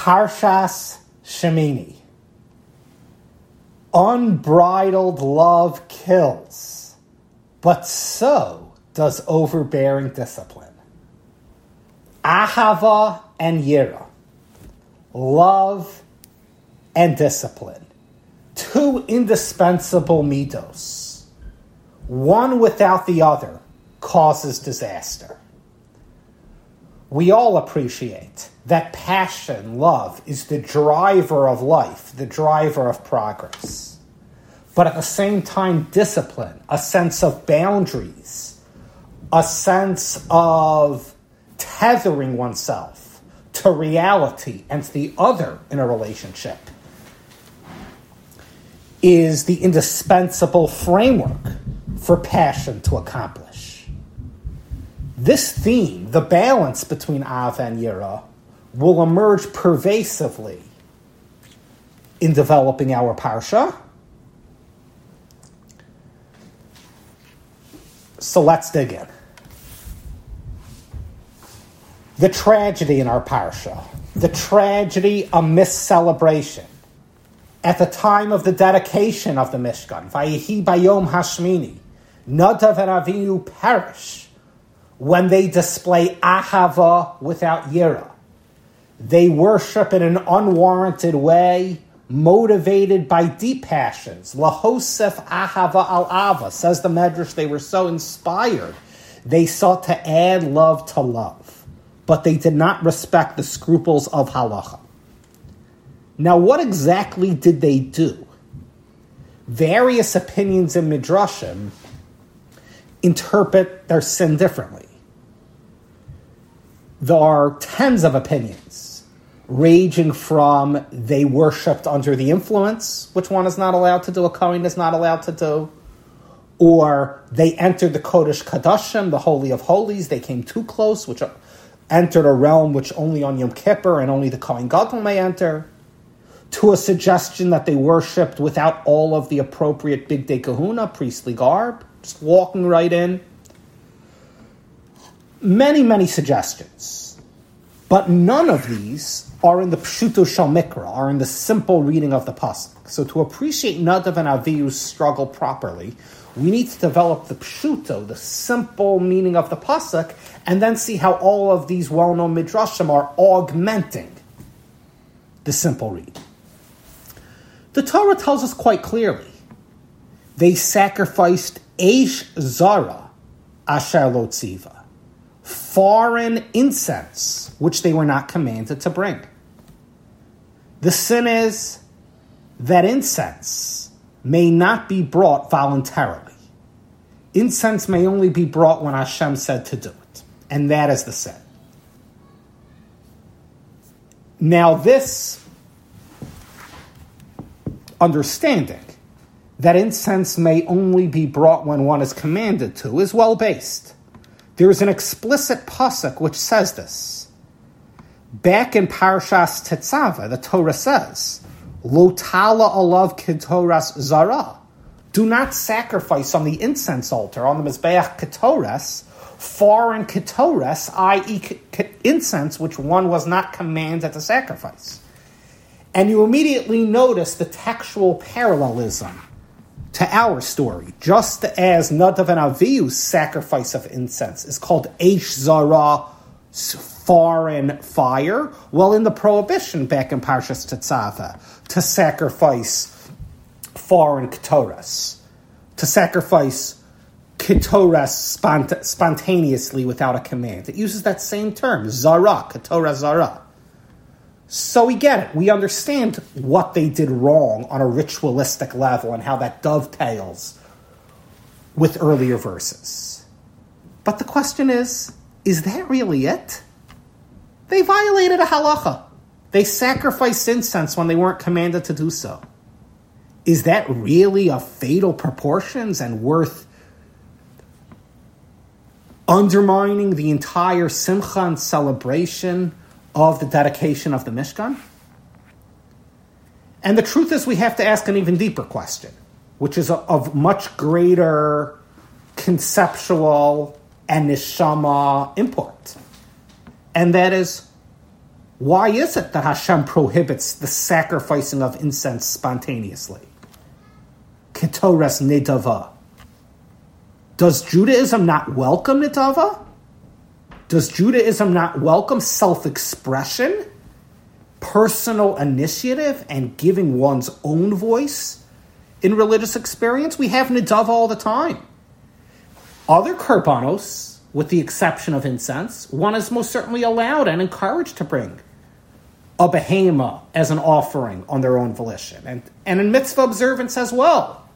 Parshas Shemini. Unbridled love kills, but so does overbearing discipline. Ahava and Yira. Love and discipline. Two indispensable middos. One without the other causes disaster. We all appreciate that passion, love, is the driver of life, the driver of progress. But at the same time, discipline, a sense of boundaries, a sense of tethering oneself to reality and to the other in a relationship is the indispensable framework for passion to accomplish. This theme, the balance between Av and Yira, will emerge pervasively in developing our parsha. So let's dig in. The tragedy in our parsha, the tragedy of miscelebration. At the time of the dedication of the Mishkan, Vayihi Bayom Hashmini, Nadav and Avihu perish when they display Ahava without Yira. They worship in an unwarranted way, motivated by deep passions. Lahosef ahava al ava, says the Medrash, they were so inspired. They sought to add love to love, but they did not respect the scruples of halacha. Now, what exactly did they do? Various opinions in Midrashim interpret their sin differently. There are tens of opinions ranging from they worshipped under the influence, which one is not allowed to do, a Kohen is not allowed to do, or they entered the Kodesh Kadashim, the Holy of Holies, they came too close, which entered a realm which only on Yom Kippur and only the Kohen Gadol may enter, to a suggestion that they worshipped without all of the appropriate bigdei kahuna, priestly garb, just walking right in. Many, many suggestions. But none of these are in the Pshuto Shal Mikra, are in the simple reading of the Pasuk. So to appreciate Nadav and Avihu's struggle properly, we need to develop the Pshuto, the simple meaning of the Pasuk, and then see how all of these well-known Midrashim are augmenting the simple read. The Torah tells us quite clearly, they sacrificed Eish Zara Asher Lotziva foreign incense, which they were not commanded to bring. The sin is that incense may not be brought voluntarily. Incense may only be brought when Hashem said to do it, and that is the sin. Now, this understanding that incense may only be brought when one is commanded to is well based. There is an explicit pasuk which says this. Back in Parashas Tetzava, the Torah says, Lotala alav ketoras zara. Do not sacrifice on the incense altar, on the Mizbeach ketoras, foreign ketoras, i.e., incense which one was not commanded to sacrifice. And you immediately notice the textual parallelism to our story, just as Nadav and Avihu's sacrifice of incense is called Eish Zara, foreign fire. Well, in the prohibition back in Parshas Tetzava, to sacrifice foreign ketoras, to sacrifice ketoras spont- spontaneously without a command. It uses that same term, zara, ketora zara. So we get it. We understand what they did wrong on a ritualistic level and how that dovetails with earlier verses. But the question is is that really it? They violated a halacha. They sacrificed incense when they weren't commanded to do so. Is that really of fatal proportions and worth undermining the entire simcha and celebration of the dedication of the Mishkan? And the truth is, we have to ask an even deeper question, which is of much greater conceptual and neshama import. And that is, Why is it that Hashem prohibits the sacrificing of incense spontaneously? Ketores Nedava. Does Judaism not welcome Nedava? Does Judaism not welcome self expression, personal initiative, and giving one's own voice in religious experience? We have Nedava all the time. Other korbanos, with the exception of incense, one is most certainly allowed and encouraged to bring a behema as an offering on their own volition. And, and in mitzvah observance as well,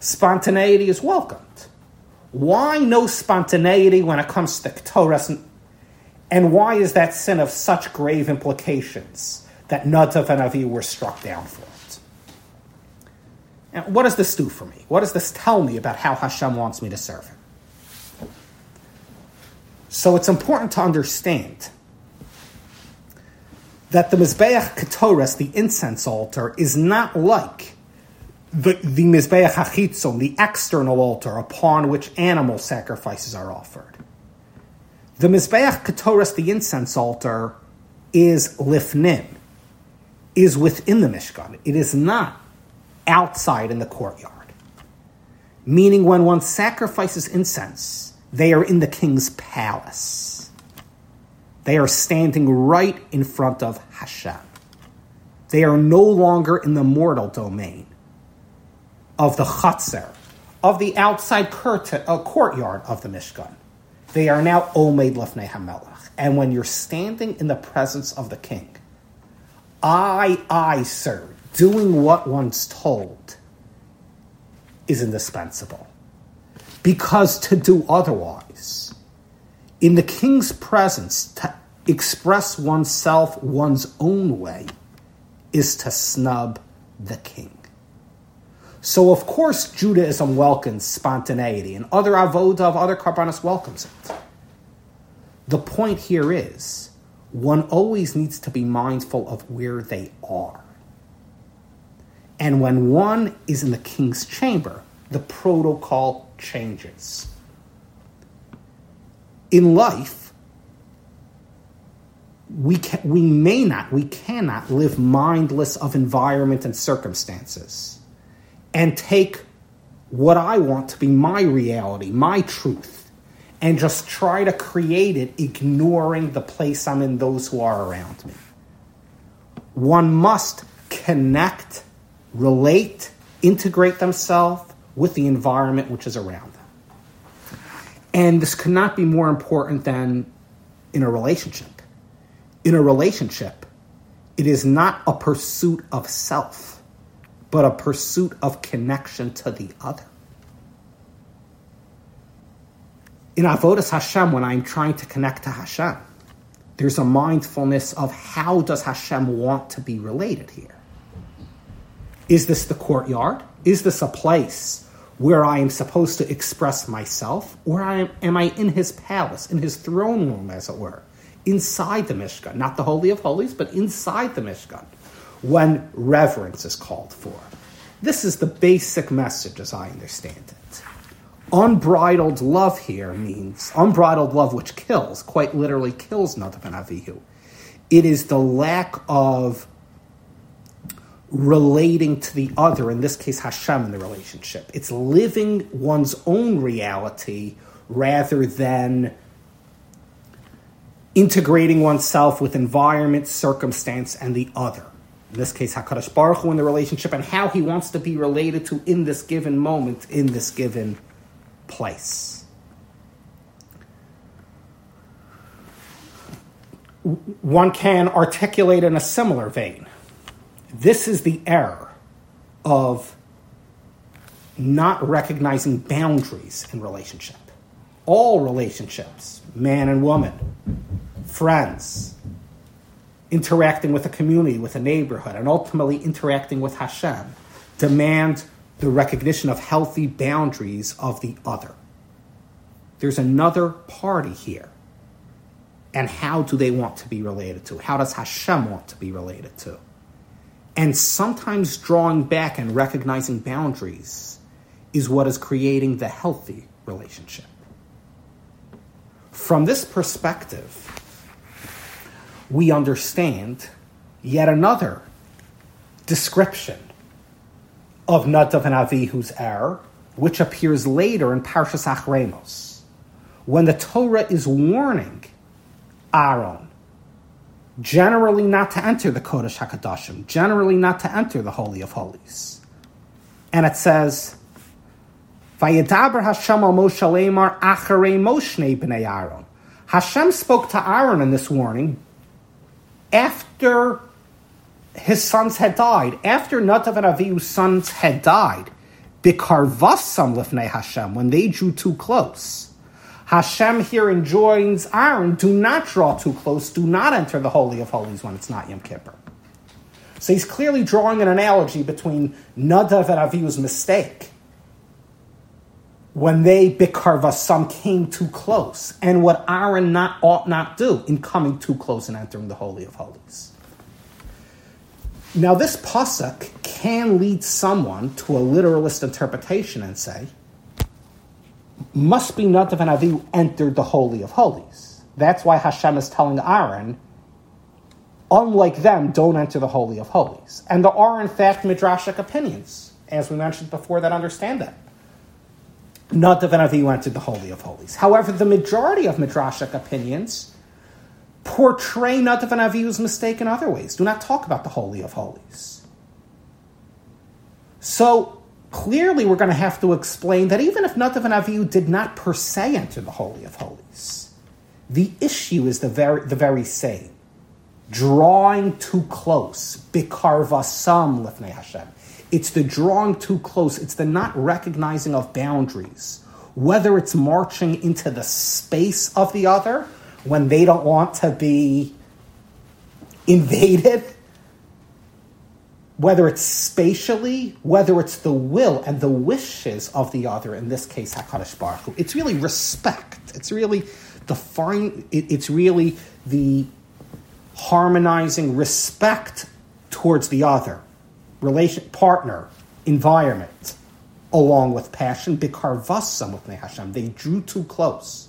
spontaneity is welcomed. Why no spontaneity when it comes to Torah? And why is that sin of such grave implications that Nadav and Avi were struck down for it? And what does this do for me? What does this tell me about how Hashem wants me to serve Him? So it's important to understand that the Mizbeach Ketores, the incense altar, is not like the, the Mizbeach HaChitzon, the external altar upon which animal sacrifices are offered. The Mizbeach Ketores, the incense altar, is lifnim, is within the Mishkan. It is not outside in the courtyard. Meaning, when one sacrifices incense, they are in the king's palace. They are standing right in front of Hashem. They are no longer in the mortal domain of the Chatzar, of the outside uh, courtyard of the Mishkan. They are now Omed Lefnei HaMelech. And when you're standing in the presence of the king, aye, aye, sir, doing what one's told is indispensable. Because to do otherwise in the king's presence, to express oneself one's own way is to snub the king. So, of course, Judaism welcomes spontaneity, and other avodah of other korbanos welcomes it. The point here is one always needs to be mindful of where they are. And when one is in the king's chamber, the protocol changes in life, we, can, we may not, we cannot live mindless of environment and circumstances and take what I want to be my reality, my truth, and just try to create it, ignoring the place I'm in, those who are around me. One must connect, relate, integrate themselves with the environment which is around them. And this cannot be more important than in a relationship. In a relationship, it is not a pursuit of self, but a pursuit of connection to the other. In Avodas Hashem, when I'm trying to connect to Hashem, there's a mindfulness of how does Hashem want to be related here? Is this the courtyard? Is this a place where I am supposed to express myself, or am, am I in his palace, in his throne room, as it were, inside the Mishkan, not the Holy of Holies, but inside the Mishkan, when reverence is called for? This is the basic message as I understand it. Unbridled love here means unbridled love which kills, quite literally kills Nadav and Avihu. It is the lack of relating to the other, in this case Hashem in the relationship. It's living one's own reality rather than integrating oneself with environment, circumstance, and the other. In this case, HaKadosh Baruch Hu in the relationship and how he wants to be related to in this given moment, in this given place. One can articulate in a similar vein this is the error of not recognizing boundaries in relationship. All relationships, man and woman, friends, interacting with a community, with a neighborhood, and ultimately interacting with Hashem, demand the recognition of healthy boundaries of the other. There's another party here. And how do they want to be related to? How does Hashem want to be related to? And sometimes drawing back and recognizing boundaries is what is creating the healthy relationship. From this perspective, we understand yet another description of Nadav and Avihu's error, which appears later in Parshas Acharei Mos, when the Torah is warning Aaron generally not to enter the Kodesh HaKadoshim, generally not to enter the Holy of Holies. And it says, Vayedaber Hashem al Moshe Lemar acharei b'nei Aaron. Hashem spoke to Aaron in this warning after his sons had died, after Nadav and Avihu's sons had died, bikarvasam lifnei Hashem, when they drew too close. Hashem here enjoins Aaron, do not draw too close, do not enter the Holy of Holies when it's not Yom Kippur. So he's clearly drawing an analogy between Nadav and Avihu's mistake when they bikarvasam came too close, and what Aaron not ought not do in coming too close and entering the Holy of Holies. Now, this pasuk can lead someone to a literalist interpretation and say, must be Nadav and Avihu entered the Holy of Holies. That's why Hashem is telling Aaron, unlike them, don't enter the Holy of Holies. And there are, in fact, midrashic opinions, as we mentioned before, that understand that. Nadav and Avihu entered the Holy of Holies. However, the majority of midrashic opinions portray Nadav and Avihu's mistake in other ways. Do not talk about the Holy of Holies. So clearly, we're going to have to explain that even if Nadav and Avihu did not per se enter the Holy of Holies, the issue is the very, the very same. Drawing too close, bikarvasam lifnei Hashem. It's the drawing too close. It's the not recognizing of boundaries. Whether it's marching into the space of the other when they don't want to be invaded, whether it's spatially, whether it's the will and the wishes of the other, in this case, HaKadosh Baruch Hu. It's really respect. It's really the fine, it, it's really the harmonizing respect towards the other relation, partner, environment, along with passion. Bikarvasam with Hashem. They drew too close.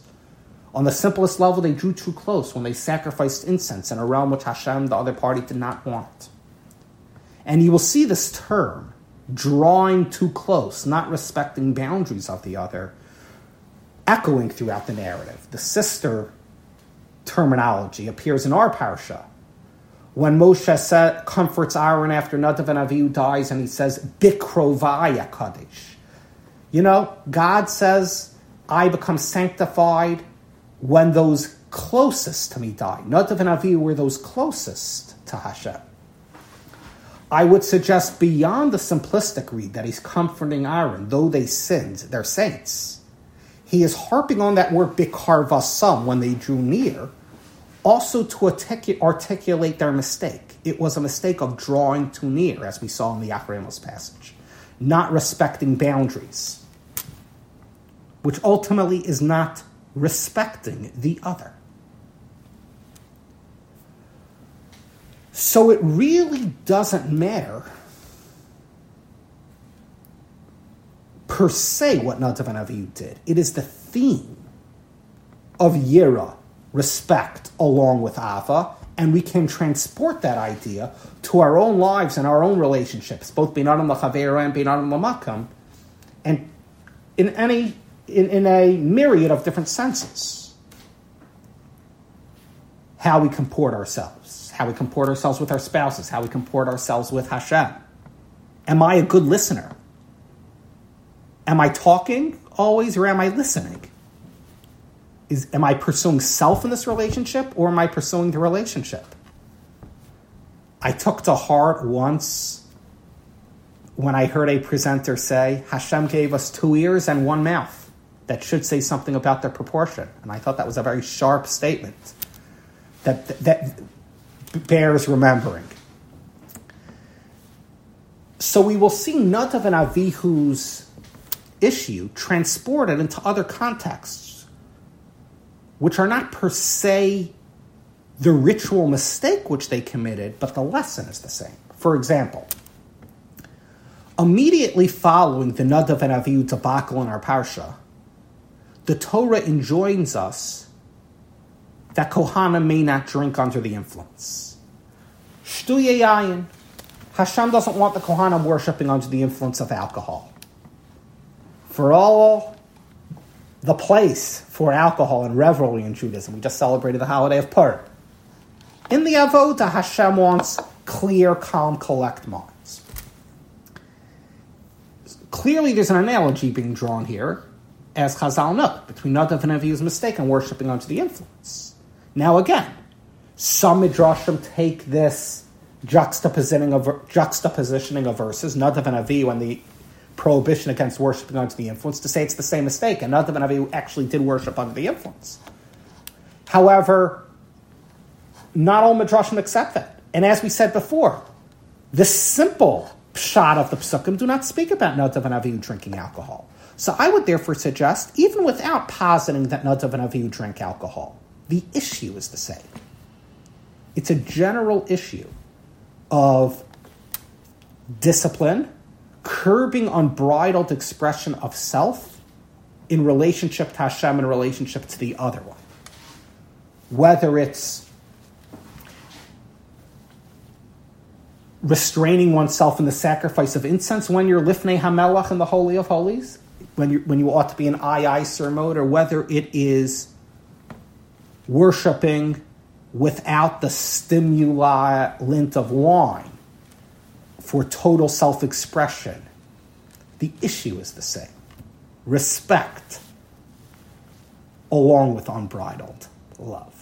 On the simplest level, they drew too close when they sacrificed incense in a realm which Hashem, the other party, did not want. And you will see this term, drawing too close, not respecting boundaries of the other, echoing throughout the narrative. The sister terminology appears in our parsha when Moshe comforts Aaron after Nadav and Avihu dies, and he says, Bikrovai Ekadesh. You know, God says, I become sanctified when those closest to me die. Nadav and Avihu were those closest to Hashem. I would suggest beyond the simplistic read that he's comforting Aaron, though they sinned, they're saints. He is harping on that word bikarvasam when they drew near, also to articulate their mistake. It was a mistake of drawing too near, as we saw in the Acharei Mos passage, not respecting boundaries, which ultimately is not respecting the other. So it really doesn't matter per se what Nadav and Avihu did. It is the theme of Yira respect along with Ava, and we can transport that idea to our own lives and our own relationships, both Binadim Lachavera and Binadim Lamakam, and in any in, in a myriad of different senses. How we comport ourselves, how we comport ourselves with our spouses, how we comport ourselves with Hashem. Am I a good listener? Am I talking always or am I listening? is am I pursuing self in this relationship or am I pursuing the relationship? I took to heart once when I heard a presenter say, Hashem gave us two ears and one mouth. That should say something about their proportion. And I thought that was a very sharp statement that, that bears remembering. So we will see Nadav and Avihu's issue transported into other contexts which are not per se the ritual mistake which they committed, but the lesson is the same. For example, immediately following the Nadav and Avihu debacle in our parsha, the Torah enjoins us that Kohanim may not drink under the influence. Shtuye yayin. Hashem doesn't want the Kohanim worshiping under the influence of alcohol. For all the place for alcohol and revelry in Judaism, we just celebrated the holiday of Purim. In the Avodah, Hashem wants clear, calm, collect minds. Clearly, there's an analogy being drawn here, as Chazal note, between Nadav and Avihu's mistake and worshiping under the influence. Now, again, some midrashim take this juxtapositioning of juxtapositioning of verses, Nadav and Avihu, and the prohibition against worshiping under the influence, to say it's the same mistake, and Nadav and Avihu actually did worship under the influence. However, not all midrashim accept that. And as we said before, the simple shot of the psukim do not speak about Nadav and Avihu drinking alcohol. So I would therefore suggest, even without positing that Nadav and Avihu drink alcohol, the issue is the same. It's a general issue of discipline, curbing unbridled expression of self in relationship to Hashem and relationship to the other one. Whether it's restraining oneself in the sacrifice of incense when you're lifnei hamelach in the holy of holies, when you when you ought to be in aye sir mode, or whether it is worshiping without the stimulant of wine for total self expression. The issue is the same respect along with unbridled love.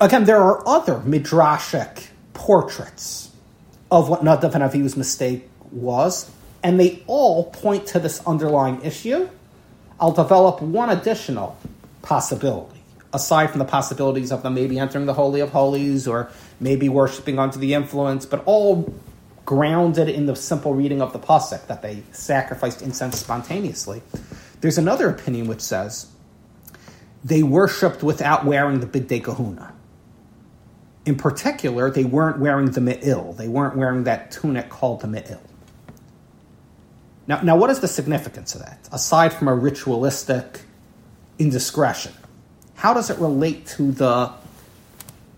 Again, there are other midrashic portraits of what Nadav and Avihu's mistake was, and they all point to this underlying issue. I'll develop one additional possibility, aside from the possibilities of them maybe entering the Holy of Holies or maybe worshiping under the influence, but all grounded in the simple reading of the Pasuk that they sacrificed incense spontaneously. There's another opinion which says they worshipped without wearing the bigdei kahuna. In particular, they weren't wearing the me'il. They weren't wearing that tunic called the me'il. Now, now, what is the significance of that, aside from a ritualistic indiscretion? How does it relate to the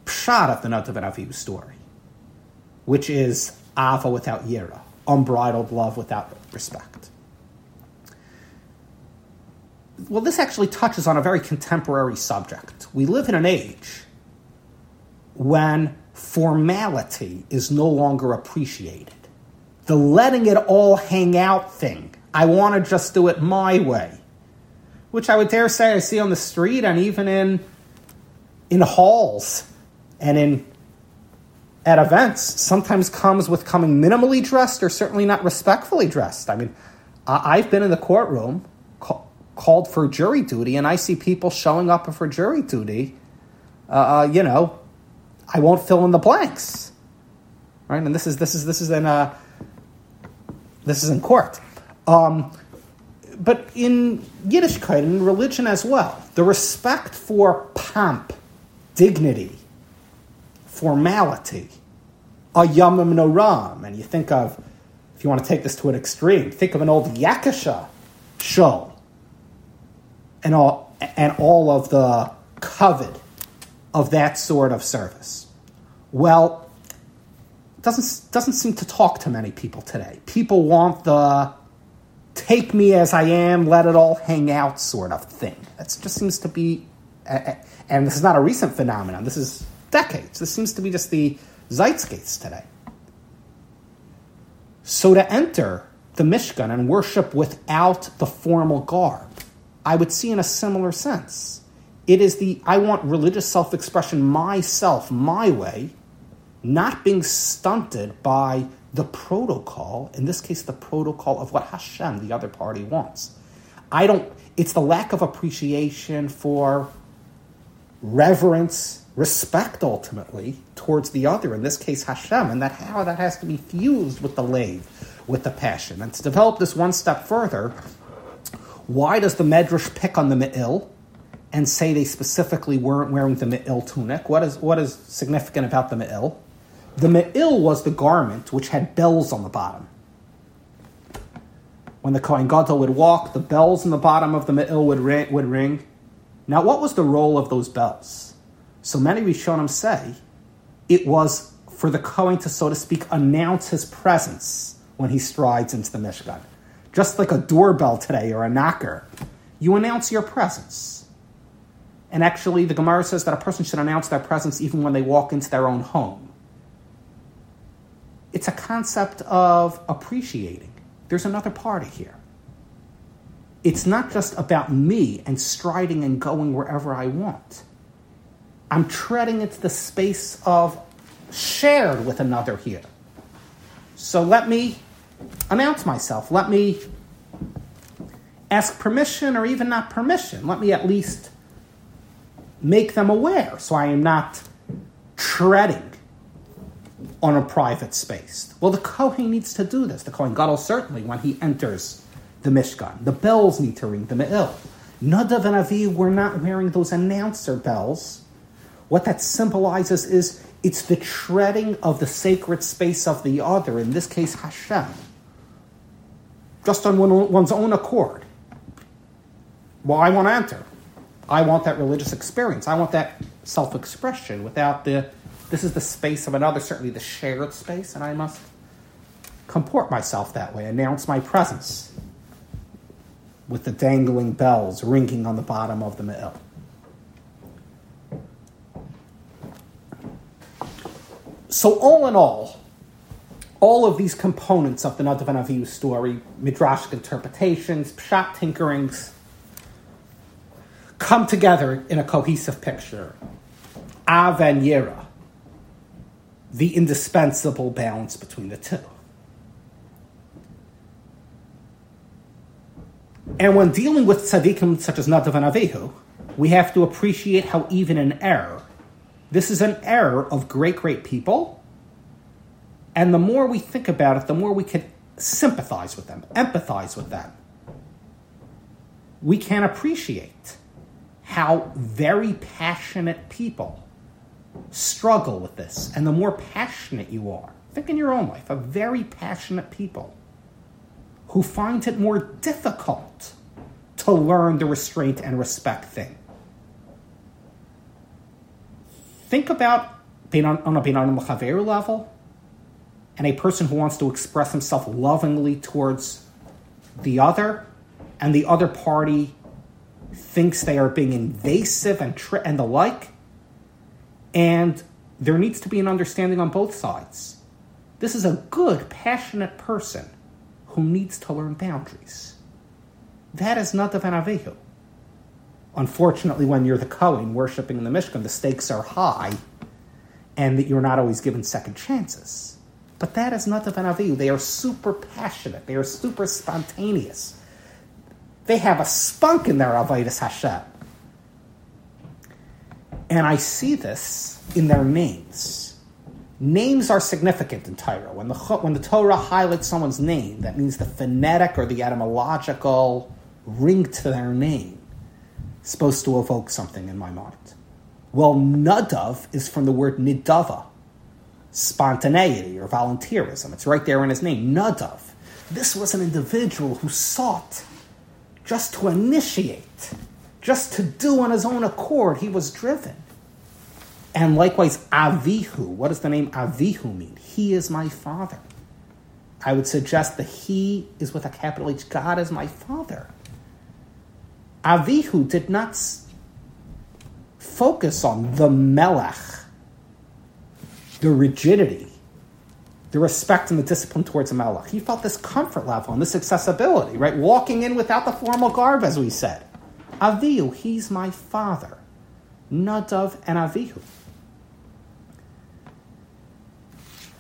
pshat of the Avihu story, which is ava without yira, unbridled love without respect? well, this actually touches on a very contemporary subject. We live in an age when formality is no longer appreciated. The letting it all hang out thing, I want to just do it my way, which I would dare say I see on the street and even in in halls and in at events sometimes comes with coming minimally dressed or certainly not respectfully dressed. I mean, I've been in the courtroom called for jury duty, and I see people showing up for jury duty, uh, uh, you know, I won't fill in the blanks, right? And this is this is this is in a this is in court, um, but in Yiddishkeit in religion as well, the respect for pomp, dignity, formality, a yamim noram, and you think of if you want to take this to an extreme, think of an old Yakasha show and all and all of the covet of that sort of service. Well, doesn't doesn't seem to talk to many people today. People want the take me as I am, let it all hang out sort of thing. That just seems to be, and this is not a recent phenomenon. This is decades. This seems to be just the zeitgeist today. So to enter the Mishkan and worship without the formal garb I would see in a similar sense. It is the I want religious self expression myself, my way, not being stunted by the protocol, in this case, the protocol of what Hashem, the other party, wants. I don't, it's the lack of appreciation for reverence, respect ultimately towards the other, in this case, Hashem, and that how that has to be fused with the lave, with the passion. And to develop this one step further, why does the Medrash pick on the Me'il and say they specifically weren't wearing the Me'il tunic? What is, what is significant about the Me'il? The me'il was the garment which had bells on the bottom. When the Kohen Gadol would walk, the bells in the bottom of the me'il would ring, would ring. Now, what was the role of those bells? So many Rishonim say it was for the Kohen to, so to speak, announce his presence when he strides into the Mishkan. Just like a doorbell today or a knocker, you announce your presence. And actually, the Gemara says that a person should announce their presence even when they walk into their own home. It's a concept of appreciating. There's another party here. It's not just about me and striding and going wherever I want. I'm treading into the space of shared with another here. So let me announce myself. Let me ask permission or even not permission. Let me at least make them aware so I am not treading on a private space. Well, the Kohen needs to do this. The Kohen Gadol certainly when he enters the Mishkan. The bells need to ring, the Me'il. Nadav and Avi were not wearing those announcer bells. What that symbolizes is it's the treading of the sacred space of the other, in this case Hashem, just on one's own accord. Well, I want to enter. I want that religious experience. I want that self expression without the, this is the space of another, certainly the shared space, and I must comport myself that way, announce my presence with the dangling bells ringing on the bottom of the Me'il. So, all in all, all of these components of the Nadav and Avihu story, midrashic interpretations, pshat tinkerings, come together in a cohesive picture. Av and Yira, the indispensable balance between the two. And when dealing with tzaddikim such as Nadav and Avihu, we have to appreciate how even an error, this is an error of great, great people. And the more we think about it, the more we can sympathize with them, empathize with them. We can appreciate how very passionate people struggle with this. And the more passionate you are, think in your own life, of very passionate people who find it more difficult to learn the restraint and respect thing. Think about being on, on a being on a level and a person who wants to express himself lovingly towards the other, and the other party thinks they are being invasive and, tri- and the like. And there needs to be an understanding on both sides. This is a good, passionate person who needs to learn boundaries. That is Nadav and Avihu. Unfortunately, when you're the Kohen worshiping in the Mishkan, the stakes are high and that you're not always given second chances. But that is Nadav and Avihu. They are super passionate, they are super spontaneous. They have a spunk in their Avodas Hashem. And I see this in their names. Names are significant in Torah. When the, when the Torah highlights someone's name, that means the phonetic or the etymological ring to their name is supposed to evoke something in my mind. Well, Nadav is from the word nidava, spontaneity or volunteerism. It's right there in his name, Nadav. This was an individual who sought just to initiate, just to do on his own accord. He was driven. And likewise, Avihu. What does the name Avihu mean? He is my father. I would suggest that he is with a capital H. God is my father. Avihu did not focus on the melech, the rigidity, the respect and the discipline towards a melech. He felt this comfort level and this accessibility, right? Walking in without the formal garb, as we said. Avihu, he's my father. Nadav and Avihu.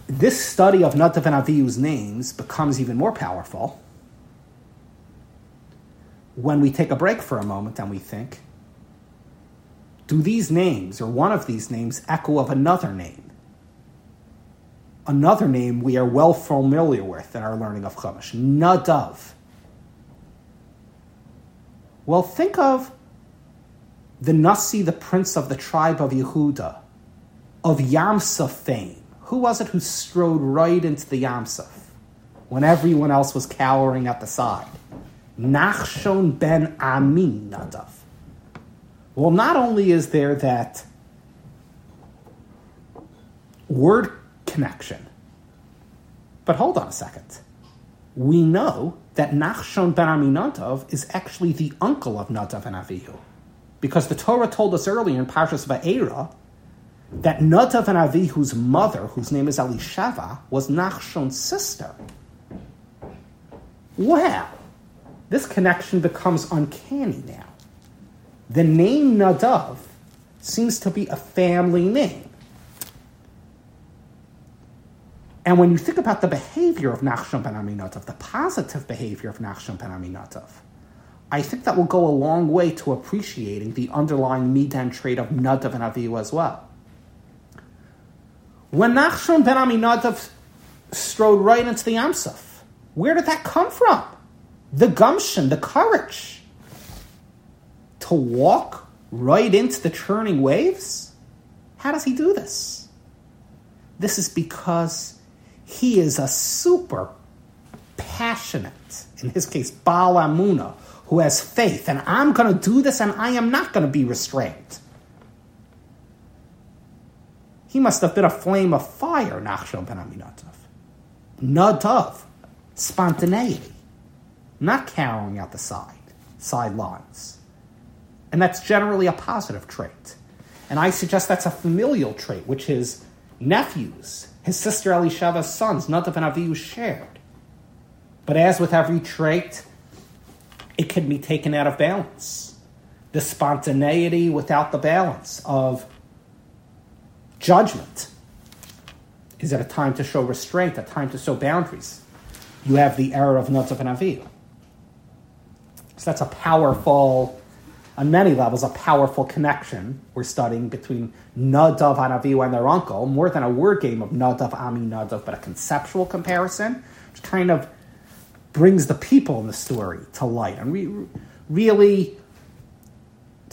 This study of Nadav and Avihu's names becomes even more powerful when we take a break for a moment and we think, do these names, or one of these names, echo of another name? Another name we are well familiar with in our learning of Chumash, Nadav. Well, think of the Nasi, the prince of the tribe of Yehuda, of Yamsuf fame, Who was it who strode right into the Yamsuf when everyone else was cowering at the side? Nachshon ben Aminadav. Well, not only is there that word connection, but hold on a second. We know that Nachshon ben Aminadav is actually the uncle of Nadav and Avihu. Because the Torah told us earlier in Parshas Va'era that Nadav and Avihu's mother, whose name is Elishava, was Nachshon's sister. Well, this connection becomes uncanny now. The name Nadav seems to be a family name. And when you think about the behavior of Nachshon ben Aminadav, the positive behavior of Nachshon ben Aminadav, I think that will go a long way to appreciating the underlying midan trait of Nadav and Avihu as well. When Nachshon ben Aminadav strode right into the Yam Suf, where did that come from? The gumption, the courage to walk right into the churning waves? How does he do this? This is because he is a super passionate, in his case, Baal Amuna, who has faith, and I'm going to do this and I am not going to be restrained. He must have been a flame of fire, Nachshon ben Aminadav. Nadav, spontaneity, not carrying out the side, sidelines. And that's generally a positive trait. And I suggest that's a familial trait, which his nephews, his sister Elishava's sons, Nadav and Avihu, shared. But as with every trait, it can be taken out of balance. The spontaneity without the balance of Judgment is at a time to show restraint, a time to show boundaries. You have the error of Notzav and Aviv. So that's a powerful, on many levels, a powerful connection we're studying between Nadav and Avihu and their uncle, more than a word game of Nadav, Ami, Nadav, but a conceptual comparison, which kind of brings the people in the story to light and re- really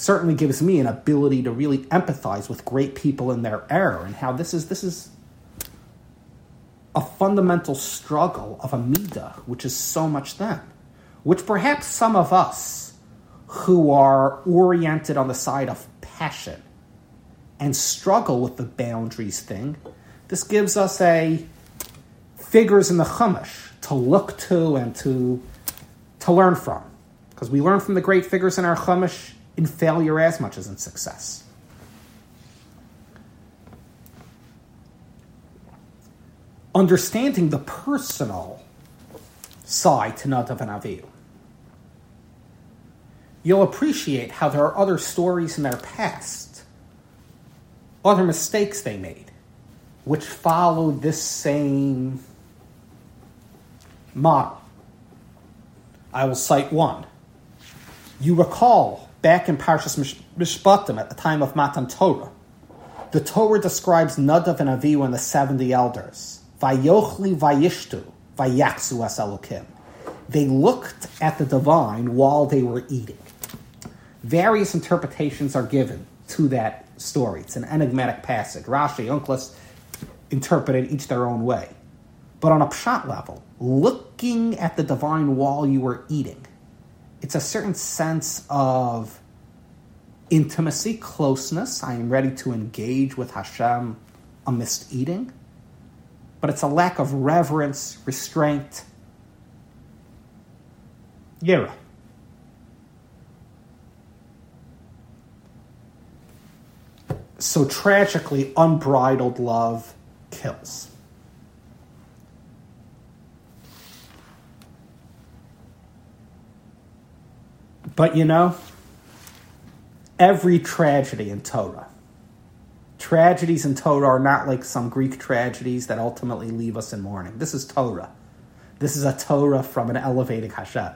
certainly gives me an ability to really empathize with great people in their error and how this is this is a fundamental struggle of a which is so much them, which perhaps some of us who are oriented on the side of passion and struggle with the boundaries thing, this gives us a figures in the Chumash to look to and to to learn from, because we learn from the great figures in our Chumash in failure as much as in success. Understanding the personal side to Nadav and Avihu, you'll appreciate how there are other stories in their past, other mistakes they made, which follow this same model. I will cite one. You recall back in Parshas Mishpatim at the time of Matan Torah, the Torah describes Nadav and Avihu and the 70 elders. Vayochli vayishtu, vayaksu as Elokim. They looked at the divine while they were eating. Various interpretations are given to that story. It's an enigmatic passage. Rashi, Onkelos interpreted each their own way. But on a pshat level, looking at the divine while you were eating it's a certain sense of intimacy, closeness. I am ready to engage with Hashem amidst eating. But it's a lack of reverence, restraint, yira. So tragically, unbridled love kills. But you know, every tragedy in Torah, tragedies in Torah are not like some Greek tragedies that ultimately leave us in mourning. This is Torah. This is a Torah from an elevating Hashem.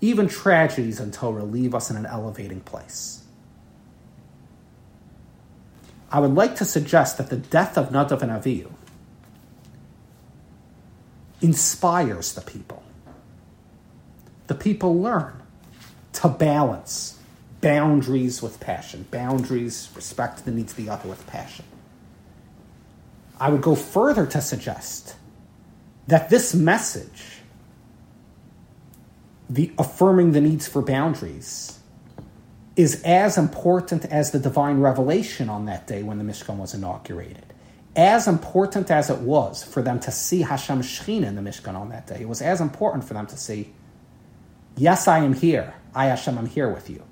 Even tragedies in Torah leave us in an elevating place. I would like to suggest that the death of Nadav and Avihu inspires the people. The people learn to balance boundaries with passion, boundaries, respect the needs of the other with passion. I would go further to suggest that this message, the affirming the needs for boundaries, is as important as the divine revelation on that day when the Mishkan was inaugurated. As important as it was for them to see Hashem Shechina in the Mishkan on that day, it was as important for them to see, yes, I am here. I, Hashem, I'm here with you.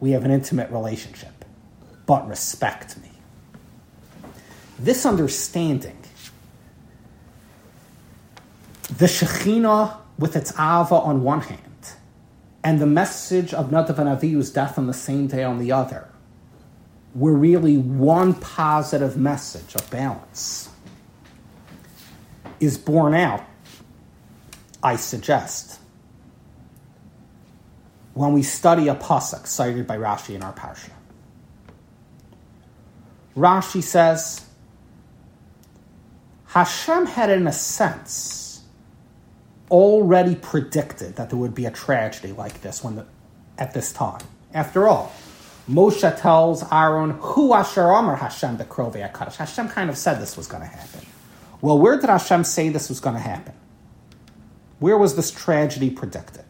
We have an intimate relationship, but respect me. This understanding, the Shekhinah with its Ava on one hand, and the message of Nadav and Avihu's death on the same day on the other, were really one positive message of balance, is borne out, I suggest, when we study a pasuk cited by Rashi in our parsha. Rashi says, Hashem had, in a sense, already predicted that there would be a tragedy like this when the, at this time. After all, Moshe tells Aaron, "Hu asher amar Hashem Bikrovai Ekadesh." Hashem kind of said this was going to happen. Well, where did Hashem say this was going to happen? Where was this tragedy predicted?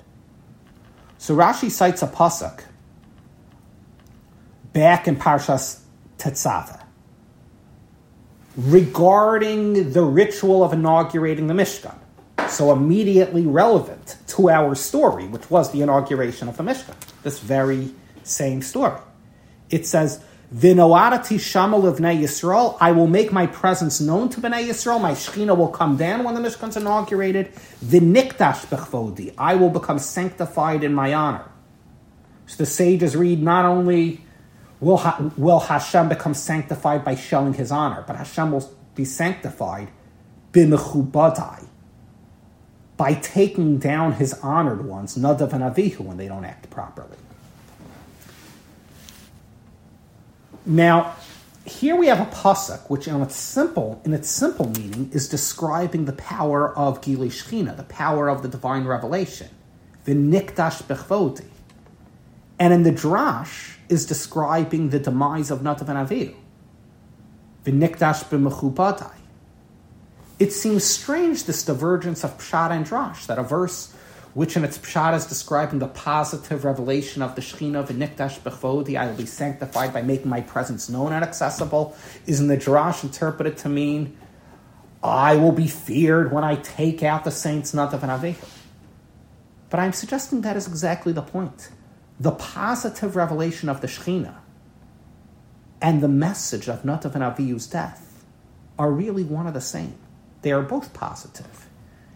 So Rashi cites a pasuk back in Parshas Tetzaveh regarding the ritual of inaugurating the Mishkan. So immediately relevant to our story, which was the inauguration of the Mishkan. This very same story. It says, Vinoarati shamal Bnei Yisrael, I will make my presence known to Bnei Yisrael. My Shekhinah will come down when the Mishkan's inaugurated. Vinikdash bechvodi, I will become sanctified in my honor. So the sages read not only will, ha- will Hashem become sanctified by showing his honor, but Hashem will be sanctified b'mechubadai, by taking down his honored ones, Nadav and Avihu, when they don't act properly. Now, here we have a pasuk, which in its simple, in its simple meaning, is describing the power of Gili Shechina, the power of the divine revelation, the Nikdash Bechvodi. And in the Drash is describing the demise of Nadav and Avihu, the Nikdash B'mechubadai. It seems strange, this divergence of Pshat and Drash, that a verse which in its pshat is describing the positive revelation of the Shekhinah of Nikdash Bechvodi, I will be sanctified by making my presence known and accessible, is in the Drash interpreted to mean, I will be feared when I take out the saints Nadav and Avihu. But I'm suggesting that is exactly the point. The positive revelation of the Shekhinah and the message of Nadav and Avihu's death are really one of the same. They are both positive.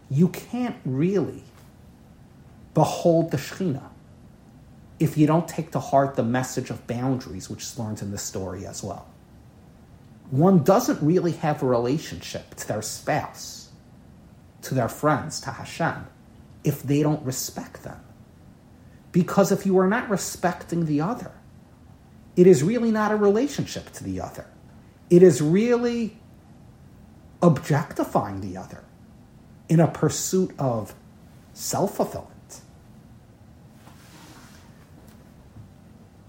You can't really behold the Shekhinah. If you don't take to heart the message of boundaries, which is learned in this story as well, one doesn't really have a relationship to their spouse, to their friends, to Hashem, if they don't respect them. Because if you are not respecting the other, it is really not a relationship to the other. It is really objectifying the other in a pursuit of self fulfillment.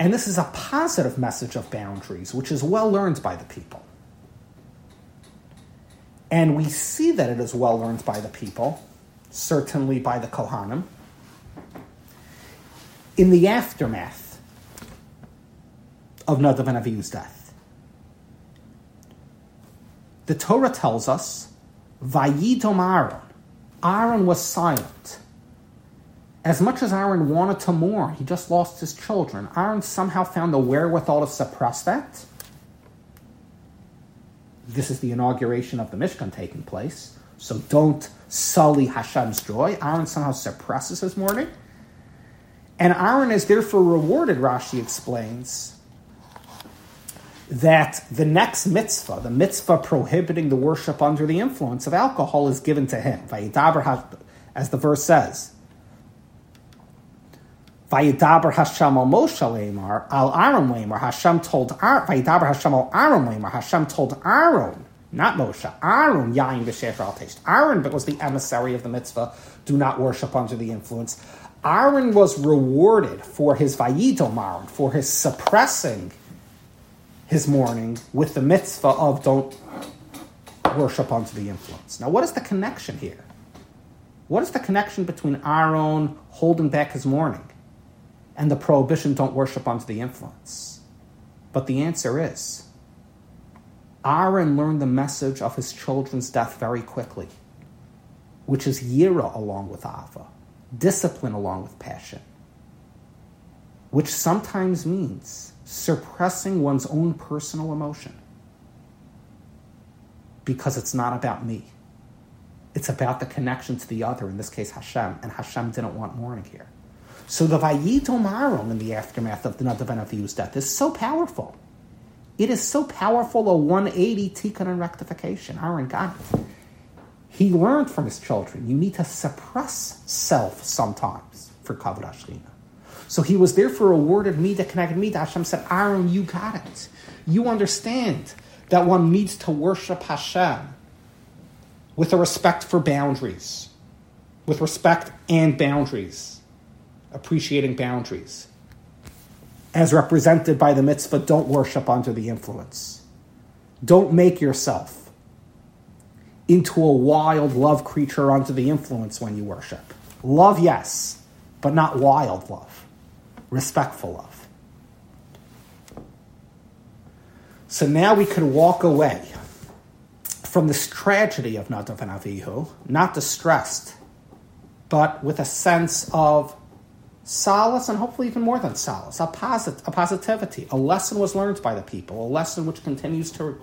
And this is a positive message of boundaries, which is well learned by the people. And we see that it is well learned by the people, certainly by the Kohanim. In the aftermath of Nadav and Avihu's death, the Torah tells us, Vayidom Aaron. Aaron was silent as much as Aaron wanted to mourn, he just lost his children. Aaron somehow found the wherewithal to suppress that. This is the inauguration of the Mishkan taking place. So don't sully Hashem's joy. Aaron somehow suppresses his mourning. And Aaron is therefore rewarded, Rashi explains, that the next mitzvah, the mitzvah prohibiting the worship under the influence of alcohol, is given to him. As the verse says, Vayidaber Hashem al Moshe Lemar al Aaron Lemar. Hashem told Vayidaber Hashem al Aaron Lemar. Hashem told Aaron, not Moshe, Aaron Yain b'shefer al taste. Aaron was the emissary of the mitzvah. Do not worship under the influence. Aaron was rewarded for his Vayidomar, for his suppressing his mourning with the mitzvah of don't worship under the influence. Now, what is the connection here? What is the connection between Aaron holding back his mourning and the prohibition don't worship under the influence? But the answer is Aaron learned the message of his children's death very quickly, which is yira along with ava, discipline along with passion, which sometimes means suppressing one's own personal emotion because it's not about me. It's about the connection to the other, in this case Hashem, and Hashem didn't want mourning here. So the Vayidom Aaron in the aftermath of the Nadav and Avihu's death is so powerful. It is so powerful a 180 tikkun and rectification. Aaron got it. He learned from his children. You need to suppress self sometimes for Kavod Ashkina. So he was therefore awarded Mida keneged Mida. Hashem said, Aaron, you got it. You understand that one needs to worship Hashem with a respect for boundaries, with respect and boundaries, appreciating boundaries, as represented by the mitzvah don't worship under the influence. Don't make yourself into a wild love creature under the influence when you worship. Love, yes, but not wild love, respectful love. So now we can walk away from this tragedy of Nadav and Avihu, not distressed, but with a sense of solace and hopefully even more than solace, a, posit- a positivity. A lesson was learned by the people, a lesson which continues to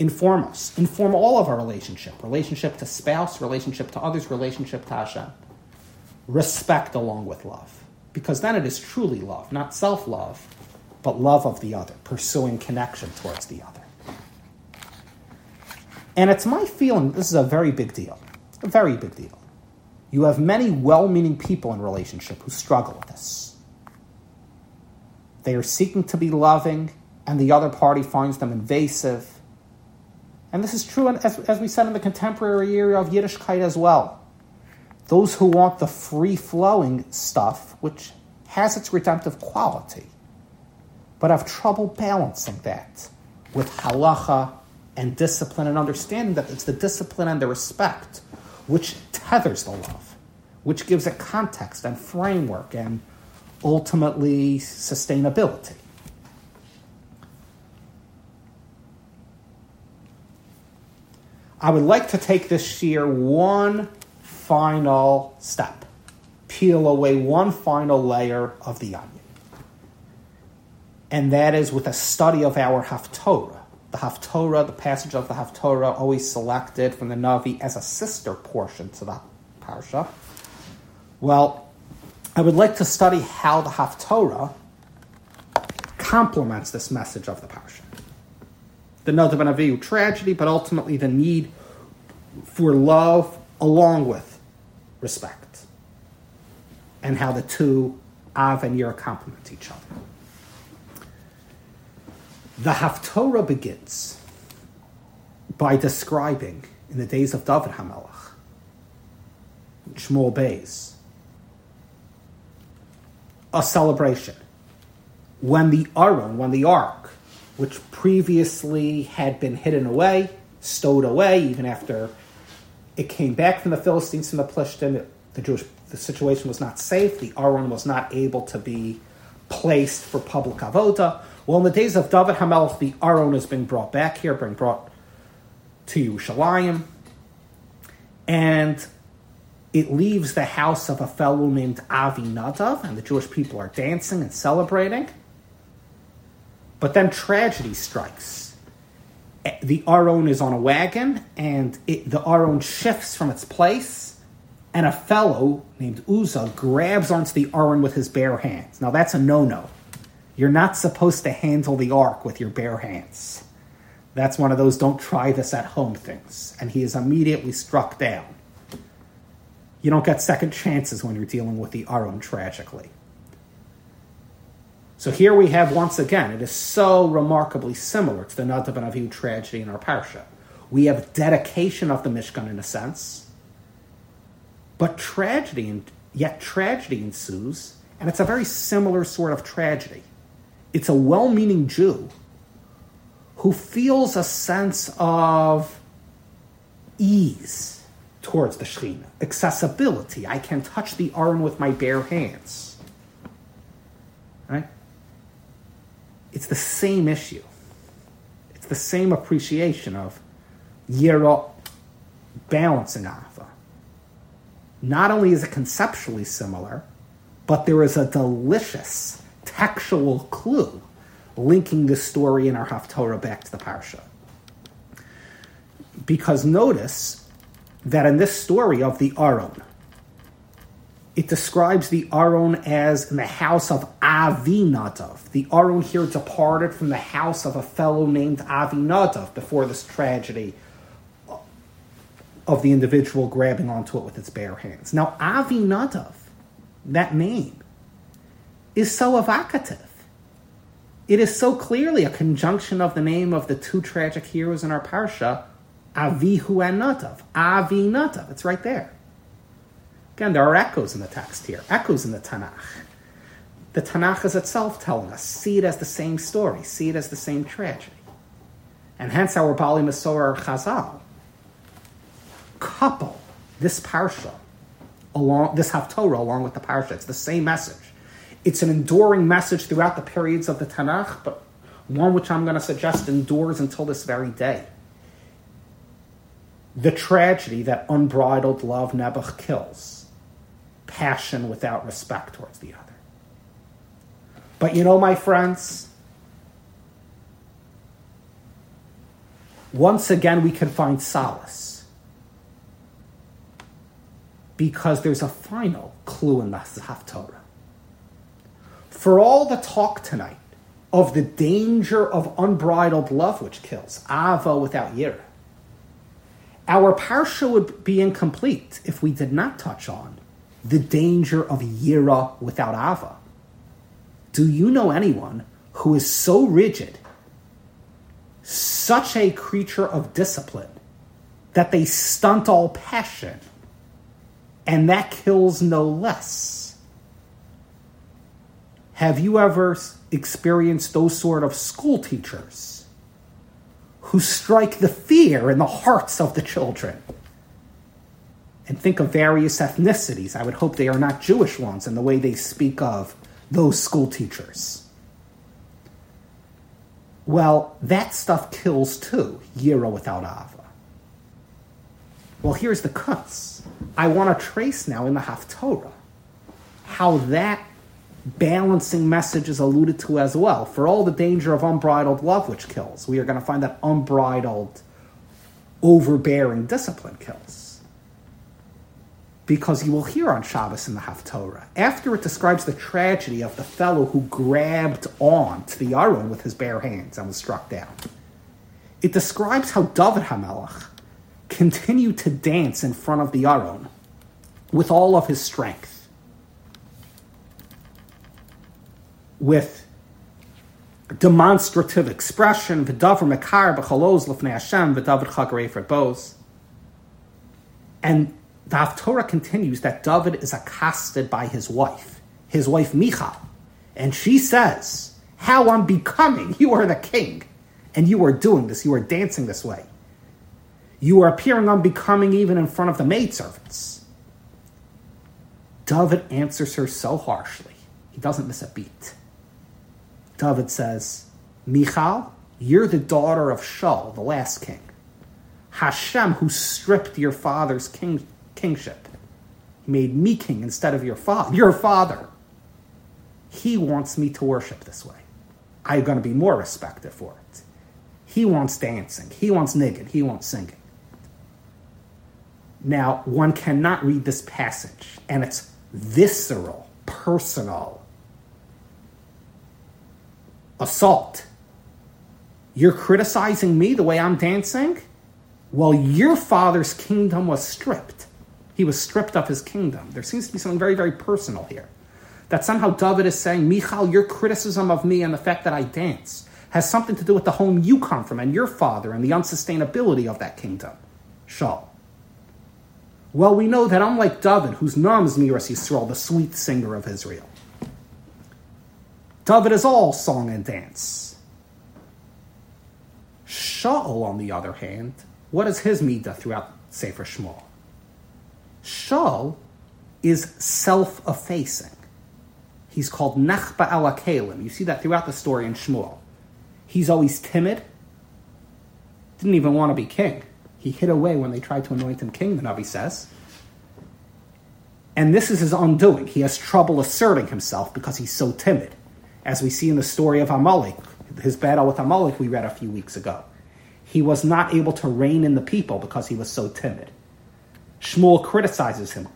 inform us, inform all of our relationship relationship to spouse, relationship to others, relationship to Hashem. Respect along with love. Because then it is truly love, not self love but love of the other, pursuing connection towards the other. And it's my feeling this is a very big deal, a very big deal. You have many well meaning people in relationship who struggle with this. They are seeking to be loving, and the other party finds them invasive. And this is true, as, as we said in the contemporary area of Yiddishkeit as well. Those who want the free flowing stuff, which has its redemptive quality, but have trouble balancing that with halacha and discipline and understanding that it's the discipline and the respect which tethers the love, which gives it context and framework and ultimately sustainability. I would like to take this year one final step, peel away one final layer of the onion and that is with a study of our Haftorah. The Haftorah, the passage of the Haftorah, always selected from the Navi as a sister portion to the Parsha. Well, I would like to study how the Haftorah complements this message of the Parsha. The Nadav and Avihu tragedy, but ultimately the need for love along with respect, and how the two Av and Yer complement each other. The Haftorah begins by describing, in the days of David Hamelech, Shmuel Beis, a celebration. When the Aron, when the Ark, which previously had been hidden away, stowed away, even after it came back from the Philistines from the Plishtim, the Jewish the situation was not safe. The Aron was not able to be placed for public avoda. Well, in the days of David Hamelech, the Aron has been brought back here, been brought to Yerushalayim, and it leaves the house of a fellow named Avi Nadav, and the Jewish people are dancing and celebrating. But then tragedy strikes. Eh, the Aron is on a wagon, and it, the Aron shifts from its place, and a fellow named Uzzah grabs onto the Aron with his bare hands. Now that's a no-no. You're not supposed to handle the ark with your bare hands. That's one of those don't try this at home things. And he is immediately struck down. You don't get second chances when you're dealing with the Aron tragically. So here we have once again, it is so remarkably similar to the Nadav and Avihu tragedy in our parsha. We have dedication of the Mishkan in a sense, but tragedy, yet tragedy ensues, and it's a very similar sort of tragedy. It's a well meaning Jew who feels a sense of ease towards the Shekhinah, accessibility. I can touch the Aron with my bare hands. Right? It's the same issue. It's the same appreciation of Yira balancing Ava. Not only is it conceptually similar, but there is a delicious textual clue linking the story in our Haftorah back to the Parsha. Because notice that in this story of the Aron, it describes the Aron as in the house of Avinadav. The Aron here departed from the house of a fellow named Avinadav before this tragedy of the individual grabbing onto it with its bare hands. Now, Avinadav, that name, is so evocative. It is so clearly a conjunction of the name of the two tragic heroes in our parsha, Avihu and Nadav. Avi Nadav. It's right there. Again, there are echoes in the text here, echoes in the Tanakh. The Tanakh is itself telling us, see it as the same story, see it as the same tragedy. And hence our Bali Masor Chazal couple this parsha along this Haftorah along with the parsha. It's the same message. It's an enduring message throughout the periods of the Tanakh, but one which I'm going to suggest endures until this very day. The tragedy that unbridled love Nebuch kills passion without respect towards the other. But you know, my friends, once again we can find solace because there's a final clue in the Haftorah. For all the talk tonight of the danger of unbridled love which kills, Ava without Yira, our parsha would be incomplete if we did not touch on the danger of Yira without Ava. Do you know anyone who is so rigid, such a creature of discipline, that they stunt all passion, and that kills no less? Have you ever experienced those sort of school teachers who strike the fear in the hearts of the children? and think of various ethnicities. I would hope they are not Jewish ones in the way they speak of those school teachers. Well, that stuff kills too, Yira without Ava. Well, here's the cuts. I want to trace now in the Haftorah how that balancing message is alluded to as well. For all the danger of unbridled love which kills, we are going to find that unbridled, overbearing discipline kills because you will hear on Shabbos in the Haftorah, after it describes the tragedy of the fellow who grabbed on to the Aron with his bare hands and was struck down, it describes how David Hamelech continued to dance in front of the Aron with all of his strength, with demonstrative expression, mekar b'chaloz lefnei Hashem, chagarei and the Haftorah continues that David is accosted by his wife, his wife Michal, and she says, How I'm becoming, You are the king, and you are doing this, you are dancing this way. You are appearing unbecoming even in front of the maidservants. David answers her so harshly, he doesn't miss a beat. David says, Michal, you're the daughter of Shaul, the last king. Hashem, who stripped your father's king, kingship. Made me king instead of your father. Your father. He wants me to worship this way. I'm going to be more respected for it. He wants dancing. He wants niggin. He wants singing. Now, one cannot read this passage, and it's visceral, personal assault. You're criticizing me the way I'm dancing? Well, your father's kingdom was stripped. He was stripped of his kingdom. There seems to be something very, very personal here. That somehow David is saying, Michal, your criticism of me and the fact that I dance has something to do with the home you come from and your father and the unsustainability of that kingdom. Shaul. Well, we know that unlike David, whose name is Miras Yisrael, the sweet singer of Israel, David is all song and dance. Shaul, on the other hand, what is his midah throughout Sefer Shmuel? Shaul is self-effacing. He's called Nechba Kalim. You see that throughout the story in Shmuel. He's always timid. Didn't even want to be king. He hid away when they tried to anoint him king, the Navi says. And this is his undoing. He has trouble asserting himself because he's so timid. As we see in the story of Amalek, his battle with Amalek we read a few weeks ago. He was not able to reign in the people because he was so timid. Shmuel criticizes him.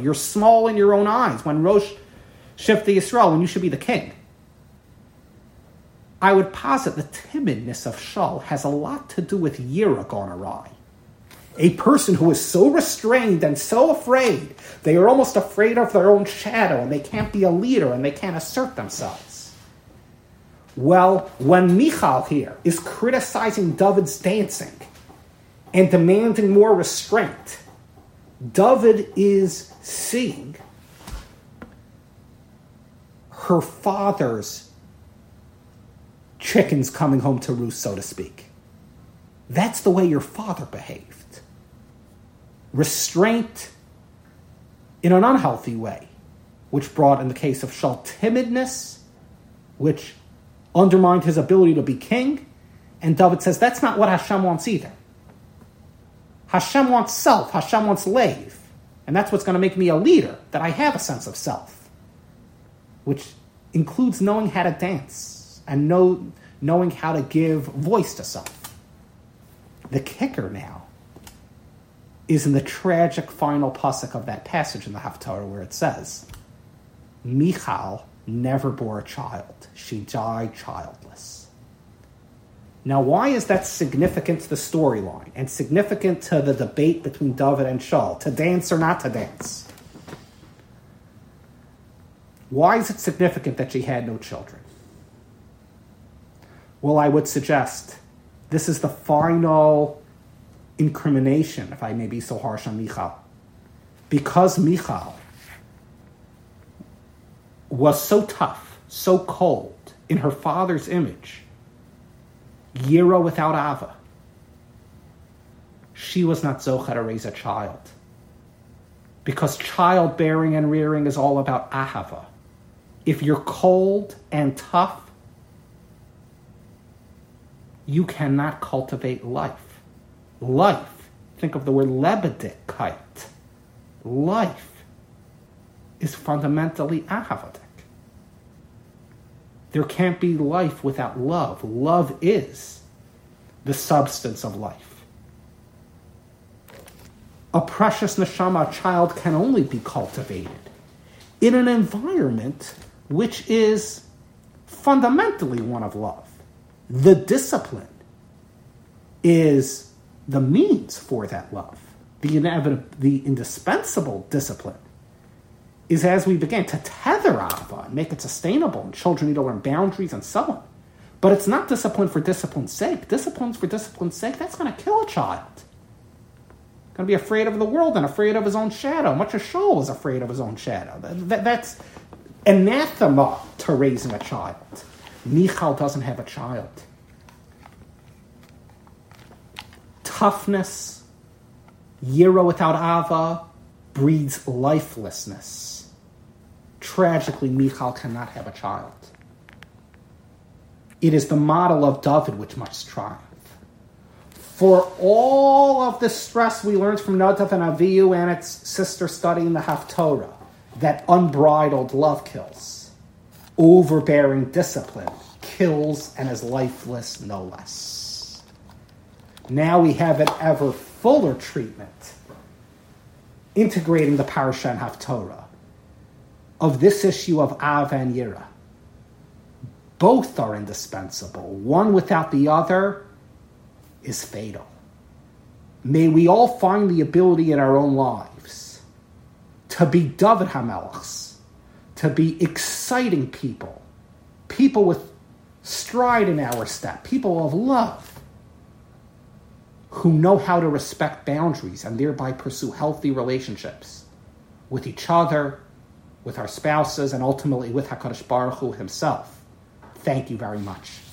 You're small in your own eyes when Rosh Shivtei Yisrael, when you should be the king. I would posit the timidness of Shaul has a lot to do with Yira gone awry. A person who is so restrained and so afraid, they are almost afraid of their own shadow and they can't be a leader and they can't assert themselves. Well, when Michal here is criticizing David's dancing and demanding more restraint, David is seeing her father's chickens coming home to roost, so to speak. That's the way your father behaved. Restraint in an unhealthy way, which brought, in the case of Shaul, timidness, which undermined his ability to be king. And David says that's not what Hashem wants either. Hashem wants self, Hashem wants lave. And that's what's going to make me a leader, that I have a sense of self, which includes knowing how to dance and know, knowing how to give voice to self. The kicker now is in the tragic final pasuk of that passage in the Haftarah where it says, Michal never bore a child. She died childless. Now, why is that significant to the storyline and significant to the debate between David and Shaul, to dance or not to dance? Why is it significant that she had no children? Well, I would suggest this is the final incrimination, if I may be so harsh on Michal. Because Michal was so tough, so cold in her father's image, Yira without Ava. She was not Zocha to raise a child. Because childbearing and rearing is all about Ahava. If you're cold and tough, you cannot cultivate life. Life, think of the word lebedikeit. Life is fundamentally ahavadik. There can't be life without love. Love is the substance of life. A precious neshama child can only be cultivated in an environment which is fundamentally one of love. The discipline is the means for that love, the inevitable, the indispensable discipline is as we began to tether Ava and make it sustainable, and children need to learn boundaries and so on. But it's not discipline for discipline's sake. Disciplines for discipline's sake, that's going to kill a child. Going to be afraid of the world and afraid of his own shadow, much as Shaul is afraid of his own shadow. That, that, that's anathema to raising a child. Michal doesn't have a child. Toughness, Yira without Ava, breeds lifelessness Tragically, Michal cannot have a child. It is the model of David which must triumph. For all of the stress we learned from Nadav and Avihu and its sister studying the Haftorah, that unbridled love kills, overbearing discipline kills and is lifeless no less. Now we have an ever fuller treatment, integrating the Parashah and Haftorah of this issue of Av and Yira. Both are indispensable. One without the other is fatal. May we all find the ability in our own lives to be David Hamelechs, to be exciting people, people with stride in our step, people of love, who know how to respect boundaries and thereby pursue healthy relationships with each other with our spouses, and ultimately with HaKadosh Baruch Hu himself. Thank you very much.